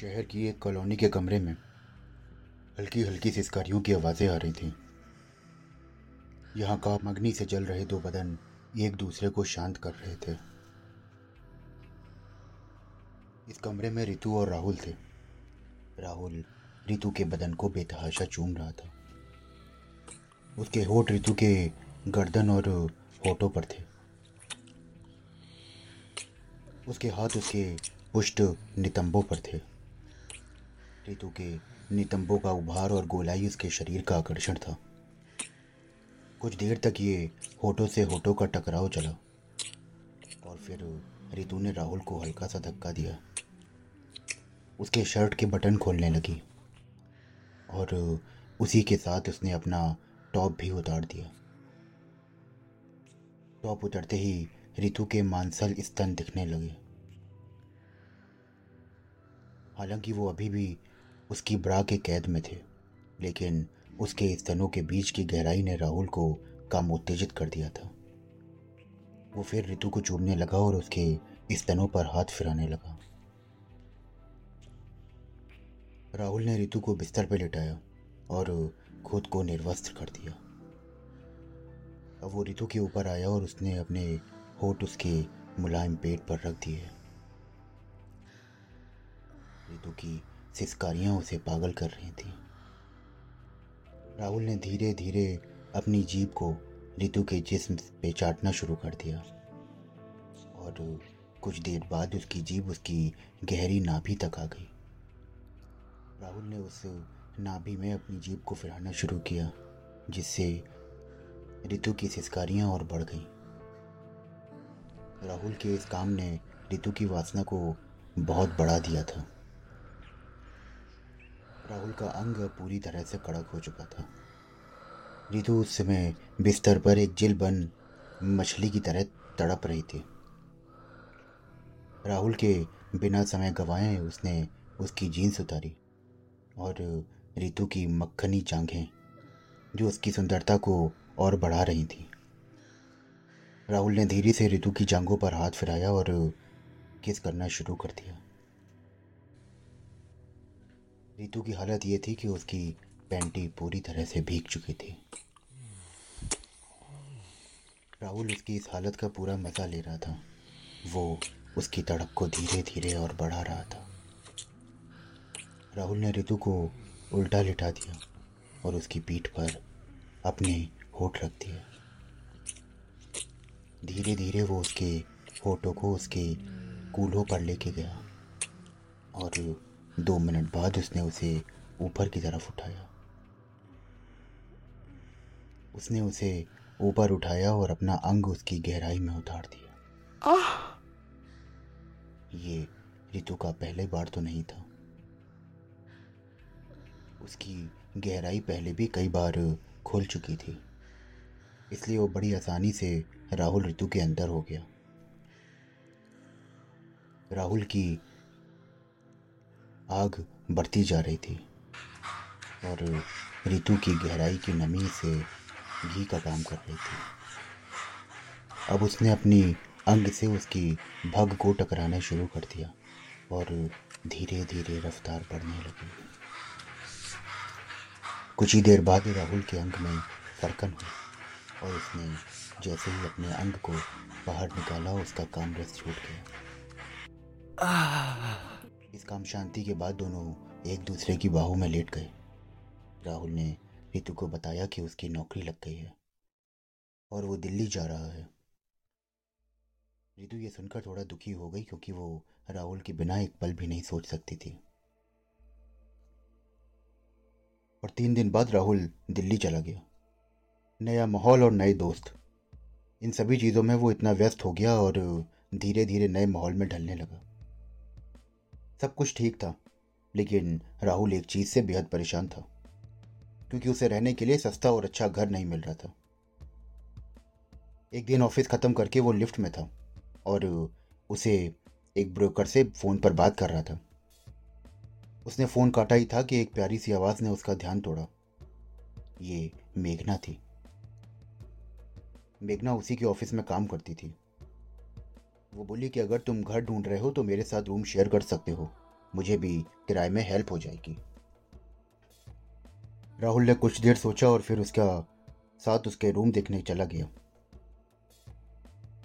शहर की एक कॉलोनी के कमरे में हल्की हल्की सिस्कारियों की आवाज़ें आ रही थीं। यहाँ का मगनी से जल रहे दो बदन एक दूसरे को शांत कर रहे थे। इस कमरे में रितु और राहुल थे। राहुल रितु के बदन को बेतहाशा चूम रहा था। उसके होठ रितु के गर्दन और होठों पर थे। उसके हाथ उसके पुष्ट नितंबों पर थे। रितु के नितंबों का उभार और गोलाई उसके शरीर का आकर्षण था। कुछ देर तक ये होठों से होठों का टकराव चला और फिर रितु ने राहुल को हल्का सा धक्का दिया। उसके शर्ट के बटन खोलने लगी और उसी के साथ उसने अपना टॉप भी उतार दिया। टॉप उतरते ही रितु के मांसल स्तन दिखने लगे। हालाँकि वो अभी भी उसकी ब्रा के कैद में थे, लेकिन उसके स्तनों के बीच की गहराई ने राहुल को काम उत्तेजित कर दिया था। वो फिर ऋतु को चूमने लगा और उसके स्तनों पर हाथ फिराने लगा। राहुल ने ऋतु को बिस्तर पर लिटाया और खुद को निर्वस्त्र कर दिया। अब वो ऋतु के ऊपर आया और उसने अपने होठ उसके मुलायम पेट पर रख दिए। ऋतु की सिस्कारियाँ उसे पागल कर रही थी। राहुल ने धीरे धीरे अपनी जीप को रितु के जिस्म पे चाटना शुरू कर दिया। और कुछ देर बाद उसकी जीप उसकी गहरी नाभि तक आ गई। राहुल ने उस नाभि में अपनी जीप को फिराना शुरू किया, जिससे रितु की सिस्कारियाँ और बढ़ गईं। राहुल के इस काम ने रितु की वासना को बहुत बढ़ा दिया था। राहुल का अंग पूरी तरह से कड़क हो चुका था। रितु उस समय बिस्तर पर एक जिल बन मछली की तरह तड़प रही थी। राहुल के बिना समय गवाए उसने उसकी जीन्स उतारी और रितु की मक्खनी चांगें जो उसकी सुंदरता को और बढ़ा रही थी। राहुल ने धीरे से रितु की जांघों पर हाथ फिराया और किस करना शुरू कर दिया। रितु की हालत ये थी कि उसकी पैंटी पूरी तरह से भीग चुकी थी। राहुल उसकी इस हालत का पूरा मज़ा ले रहा था। वो उसकी तड़प को धीरे धीरे और बढ़ा रहा था। राहुल ने रितु को उल्टा लिटा दिया और उसकी पीठ पर अपने होठ रख दिए। धीरे धीरे वो उसके होठों को उसके कूल्हों पर लेके गया और दो मिनट बाद उसने उसे ऊपर की तरफ़ उठाया। उसने उसे ऊपर उठाया और अपना अंग उसकी गहराई में उतार दिया। ये ऋतु का पहले बार तो नहीं था। उसकी गहराई पहले भी कई बार खुल चुकी थी। इसलिए वो बड़ी आसानी से राहुल ऋतु के अंदर हो गया। राहुल की आग बढ़ती जा रही थी और ऋतु की गहराई की नमी से घी का काम कर रही थी। अब उसने अपनी अंग से उसकी भग को टकराना शुरू कर दिया और धीरे धीरे रफ्तार बढ़ने लगी। कुछ ही देर बाद राहुल के अंग में फरकन हुई और उसने जैसे ही अपने अंग को बाहर निकाला, उसका काम रस छूट गया। इस काम शांति के बाद दोनों एक दूसरे की बाहों में लेट गए। राहुल ने रितु को बताया कि उसकी नौकरी लग गई है और वो दिल्ली जा रहा है। रितु ये सुनकर थोड़ा दुखी हो गई क्योंकि वो राहुल के बिना एक पल भी नहीं सोच सकती थी। और तीन दिन बाद राहुल दिल्ली चला गया। नया माहौल और नए दोस्त। इन सभी चीज़ों में वो इतना व्यस्त हो गया और धीरे धीरे नए माहौल में ढलने लगा। सब कुछ ठीक था, लेकिन राहुल एक चीज़ से बेहद परेशान था, क्योंकि उसे रहने के लिए सस्ता और अच्छा घर नहीं मिल रहा था। एक दिन ऑफ़िस ख़त्म करके वो लिफ्ट में था और उसे एक ब्रोकर से फ़ोन पर बात कर रहा था। उसने फ़ोन काटा ही था कि एक प्यारी सी आवाज़ ने उसका ध्यान तोड़ा। ये मेघना थी। मेघना उसी के ऑफ़िस में काम करती थी। वो बोली कि अगर तुम घर ढूंढ रहे हो तो मेरे साथ रूम शेयर कर सकते हो। मुझे भी किराए में हेल्प हो जाएगी। राहुल ने कुछ देर सोचा और फिर उसका साथ उसके रूम देखने चला गया।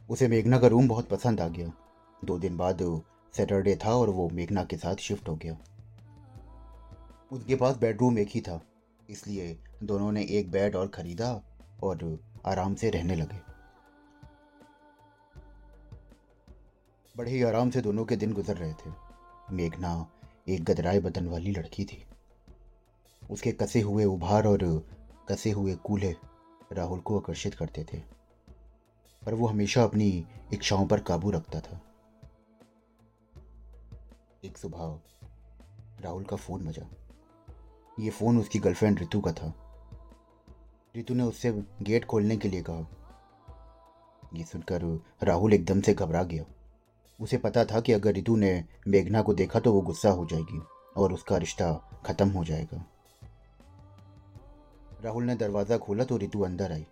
उसे मेघना का रूम बहुत पसंद आ गया। दो दिन बाद सैटरडे था और वो मेघना के साथ शिफ्ट हो गया। उसके पास बेडरूम एक ही था, इसलिए दोनों ने एक बेड और खरीदा और आराम से रहने लगे। बड़े ही आराम से दोनों के दिन गुजर रहे थे। मेघना एक गदराए बदन वाली लड़की थी। उसके कसे हुए उभार और कसे हुए कूल्हे राहुल को आकर्षित करते थे। पर वो हमेशा अपनी इच्छाओं पर काबू रखता था। एक सुबह राहुल का फ़ोन बजा। ये फ़ोन उसकी गर्लफ्रेंड ऋतु का था। ऋतु ने उससे गेट खोलने के लिए कहा। यह सुनकर राहुल एकदम से घबरा गया। उसे पता था कि अगर ऋतु ने मेघना को देखा तो वो गुस्सा हो जाएगी और उसका रिश्ता खत्म हो जाएगा। राहुल ने दरवाज़ा खोला तो ऋतु अंदर आई।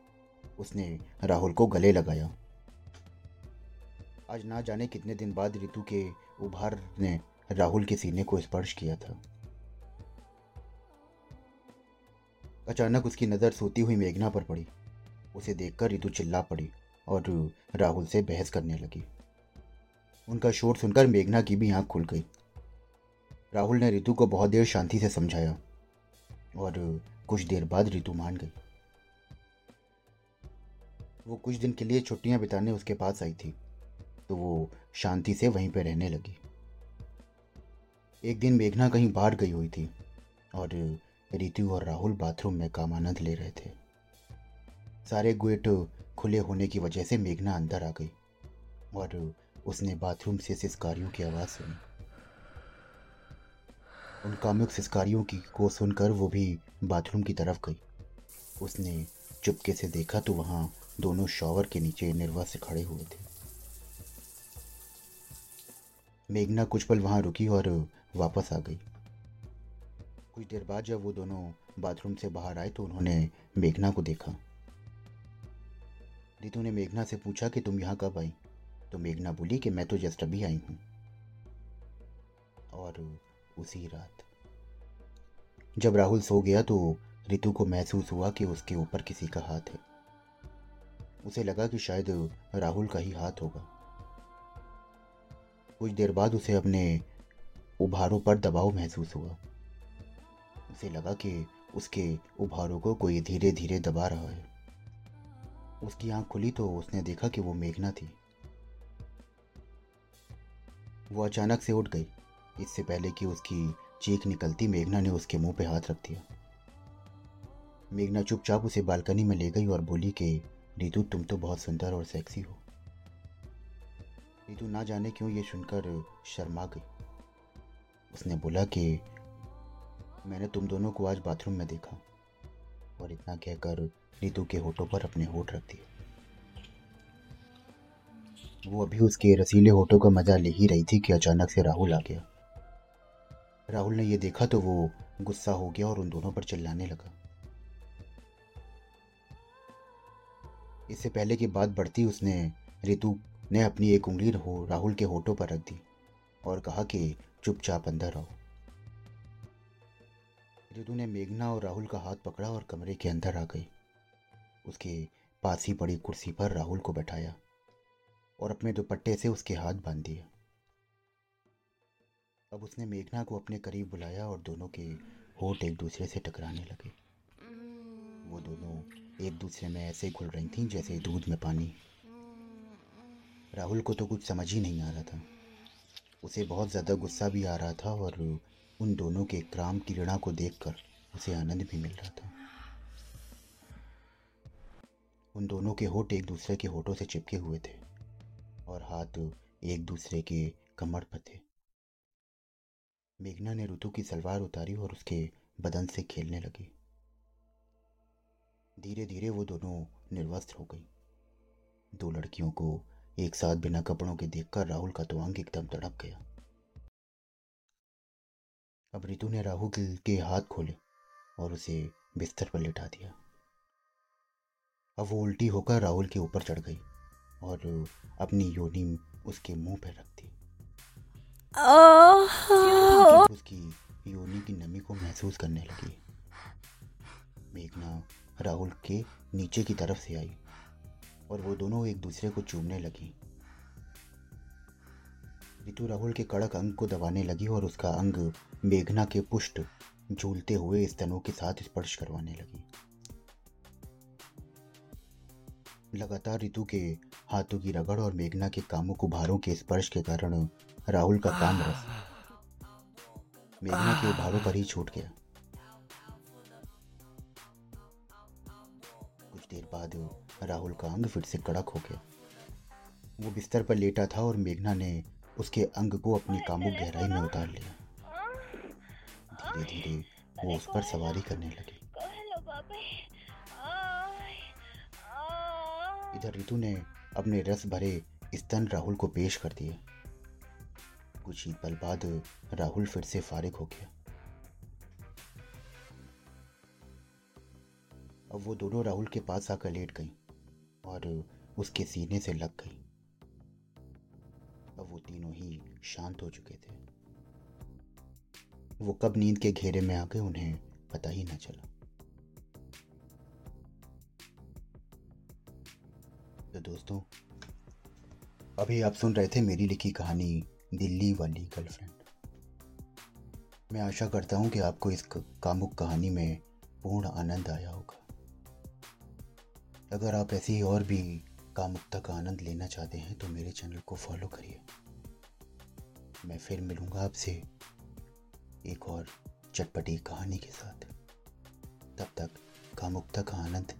उसने राहुल को गले लगाया। आज ना जाने कितने दिन बाद ऋतु के उभार ने राहुल के सीने को स्पर्श किया था। अचानक उसकी नज़र सोती हुई मेघना पर पड़ी। उसे देखकर ऋतु चिल्ला पड़ी और राहुल से बहस करने लगी। उनका शोर सुनकर मेघना की भी आँख खुल गई। राहुल ने रितु को बहुत देर शांति से समझाया और कुछ देर बाद रितु मान गई। वो कुछ दिन के लिए छुट्टियाँ बिताने उसके पास आई थी तो वो शांति से वहीं पर रहने लगी। एक दिन मेघना कहीं बाहर गई हुई थी और रितु और राहुल बाथरूम में काम आनंद ले रहे थे। सारे गेट खुले होने की वजह से मेघना अंदर आ गई और उसने बाथरूम से सिस्कारियों की आवाज़ सुनी। उन कामुक सिस्कारियों की को सुनकर वो भी बाथरूम की तरफ़ गई। उसने चुपके से देखा तो वहाँ दोनों शॉवर के नीचे निर्वा से खड़े हुए थे। मेघना कुछ पल वहाँ रुकी और वापस आ गई। कुछ देर बाद जब वो दोनों बाथरूम से बाहर आए तो उन्होंने मेघना को देखा। रितु ने मेघना से पूछा कि तुम यहाँ कब आई? तो मेघना बोली कि मैं तो जस्ट अभी आई हूँ। और उसी रात, जब राहुल सो गया तो रितु को महसूस हुआ कि उसके ऊपर किसी का हाथ है। उसे लगा कि शायद राहुल का ही हाथ होगा। कुछ देर बाद उसे अपने उभारों पर दबाव महसूस हुआ। उसे लगा कि उसके उभारों को कोई धीरे धीरे दबा रहा है। उसकी आँख खुली तो उसने देखा कि वो मेघना थी। वो अचानक से उठ गई। इससे पहले कि उसकी चीख निकलती, मेघना ने उसके मुँह पे हाथ रख दिया। मेघना चुपचाप उसे बालकनी में ले गई और बोली कि, रीतू, तुम तो बहुत सुंदर और सेक्सी हो। रीतू, ना जाने क्यों ये सुनकर शर्मा गई। उसने बोला कि, मैंने तुम दोनों को आज बाथरूम में देखा और इतना कहकर रीतू के होठों पर अपने होठ रख दिए। वो अभी उसके रसीले होठों का मज़ा ले ही रही थी कि अचानक से राहुल आ गया। राहुल ने यह देखा तो वो गुस्सा हो गया और उन दोनों पर चिल्लाने लगा। इससे पहले की बात बढ़ती उसने रितु ने अपनी एक उंगली हो राहुल के होठों पर रख दी और कहा कि, चुपचाप अंदर आओ। रितु ने मेघना और राहुल का हाथ पकड़ा और कमरे के अंदर आ गई। उसके पास ही पड़ी कुर्सी पर राहुल को बैठाया। और अपने दुपट्टे से उसके हाथ बाँध दिए अब उसने मेघना को अपने करीब बुलाया और दोनों के होठ एक दूसरे से टकराने लगे। वो दोनों एक दूसरे में ऐसे घुल रही थीं जैसे दूध में पानी। राहुल को तो कुछ समझ ही नहीं आ रहा था। उसे बहुत ज़्यादा गुस्सा भी आ रहा था और उन दोनों के क्राम की ऋणा को देखकर उसे आनंद भी मिल रहा था। उन दोनों के होठ एक दूसरे के होठों से चिपके हुए थे। और हाथ एक दूसरे के कमर पर थे। मेघना ने ऋतु की सलवार उतारी और उसके बदन से खेलने लगी। धीरे धीरे वो दोनों निर्वस्त्र हो गई। दो लड़कियों को एक साथ बिना कपड़ों के देखकर राहुल का तो अंग एकदम तड़प गया। अब रितु ने राहुल के हाथ खोले और उसे बिस्तर पर लिटा दिया। अब वो उल्टी होकर राहुल के ऊपर चढ़ गई। और अपनी योनि उसके मुँह पर रख दी। उसकी योनि की नमी को महसूस करने लगी। मेघना राहुल के नीचे की तरफ़ से आई और वो दोनों एक दूसरे को चूमने लगी। रितु राहुल के कड़क अंग को दबाने लगी और उसका अंग मेघना के पुष्ट झूलते हुए स्तनों के साथ स्पर्श करवाने लगी। लगातार ऋतु के हाथों की रगड़ और मेघना के कामुक उभारों के स्पर्श के कारण राहुल का काम रस। मेघना के उभारों पर ही छूट गया। कुछ देर बाद राहुल का अंग फिर से कड़क हो गया। वो बिस्तर पर लेटा था और मेघना ने उसके अंग को अपनी कामुक गहराई में उतार लिया। धीरे धीरे वो उस पर सवारी करने लगी। इधर रितु ने अपने रस भरे स्तन राहुल को पेश कर दिए। कुछ ही पल बाद राहुल फिर से फारिग हो गया। अब वो दोनों राहुल के पास आकर लेट गई और उसके सीने से लग गई। अब वो तीनों ही शांत हो चुके थे। वो कब नींद के घेरे में आ गए उन्हें पता ही न चला। दोस्तों। अभी आप सुन रहे थे मेरी लिखी कहानी, दिल्ली वाली गर्लफ्रेंड मैं आशा करता हूँ कि आपको इस कामुक कहानी में पूर्ण आनंद आया होगा। अगर आप ऐसी और भी कामुकता का आनंद लेना चाहते हैं तो मेरे चैनल को फॉलो करिए। मैं फिर मिलूँगा आपसे एक और चटपटी कहानी के साथ। तब तक कामुकता का आनंद